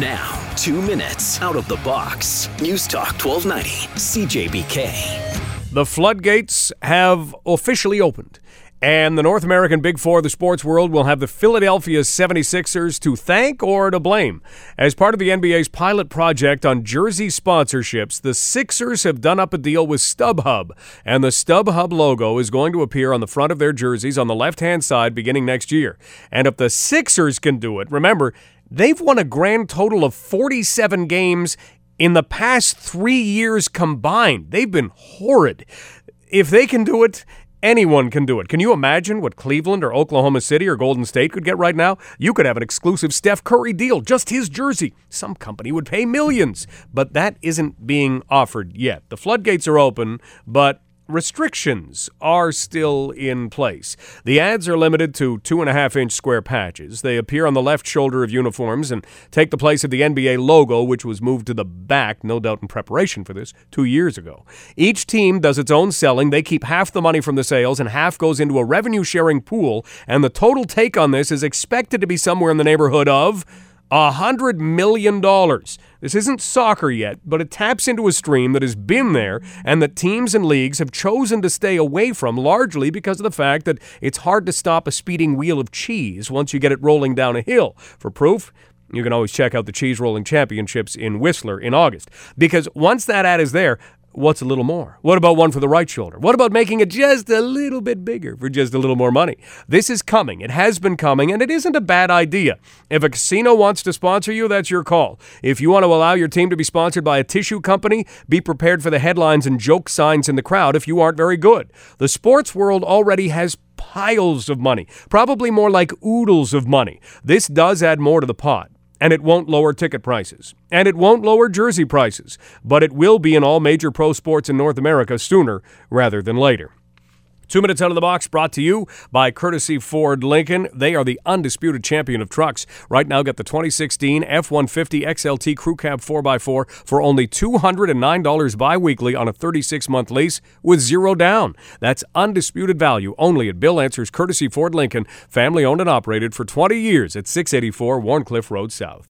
Now, two minutes out of the box. News Talk 1290, CJBK. The floodgates have officially opened. And the North American Big Four of the sports world will have the Philadelphia 76ers to thank or to blame. As part of the NBA's pilot project on jersey sponsorships, the Sixers have done up a deal with StubHub. And the StubHub logo is going to appear on the front of their jerseys on the left hand side beginning next year. And if the Sixers can do it, remember, they've won a grand total of 47 games in the past three years combined. They've been horrid. If they can do it, Anyone can do it. Can you imagine what Cleveland or Oklahoma City or Golden State could get right now? You could have an exclusive Steph Curry deal, just his jersey. Some company would pay millions, but that isn't being offered yet. The floodgates are open, but restrictions are still in place. The ads are limited to two and a half inch square patches. They appear on the left shoulder of uniforms and take the place of the NBA logo, which was moved to the back, no doubt in preparation for this, two years ago. Each team does its own selling. They keep half the money from the sales, and half goes into a revenue sharing pool. And the total take on this is expected to be somewhere in the neighborhood of a hundred million dollars. This isn't soccer yet, but it taps into a stream that has been there and that teams and leagues have chosen to stay away from largely because of the fact that it's hard to stop a speeding wheel of cheese once you get it rolling down a hill. For proof, you can always check out the Cheese Rolling Championships in Whistler in August. Because once that ad is there, what's a little more? What about one for the right shoulder? What about making it just a little bit bigger for just a little more money? This is coming. It has been coming, and it isn't a bad idea. If a casino wants to sponsor you, that's your call. If you want to allow your team to be sponsored by a tissue company, be prepared for the headlines and joke signs in the crowd if you aren't very good. The sports world already has piles of money, probably more like oodles of money. This does add more to the pot and it won't lower ticket prices, and it won't lower jersey prices, but it will be in all major pro sports in North America sooner rather than later. Two minutes out of the box brought to you by Courtesy Ford Lincoln. They are the undisputed champion of trucks. Right now, get the 2016 F 150 XLT Crew Cab 4x4 for only $209 bi weekly on a 36 month lease with zero down. That's undisputed value only at Bill Answers Courtesy Ford Lincoln, family owned and operated for 20 years at 684 Wharncliffe Road South.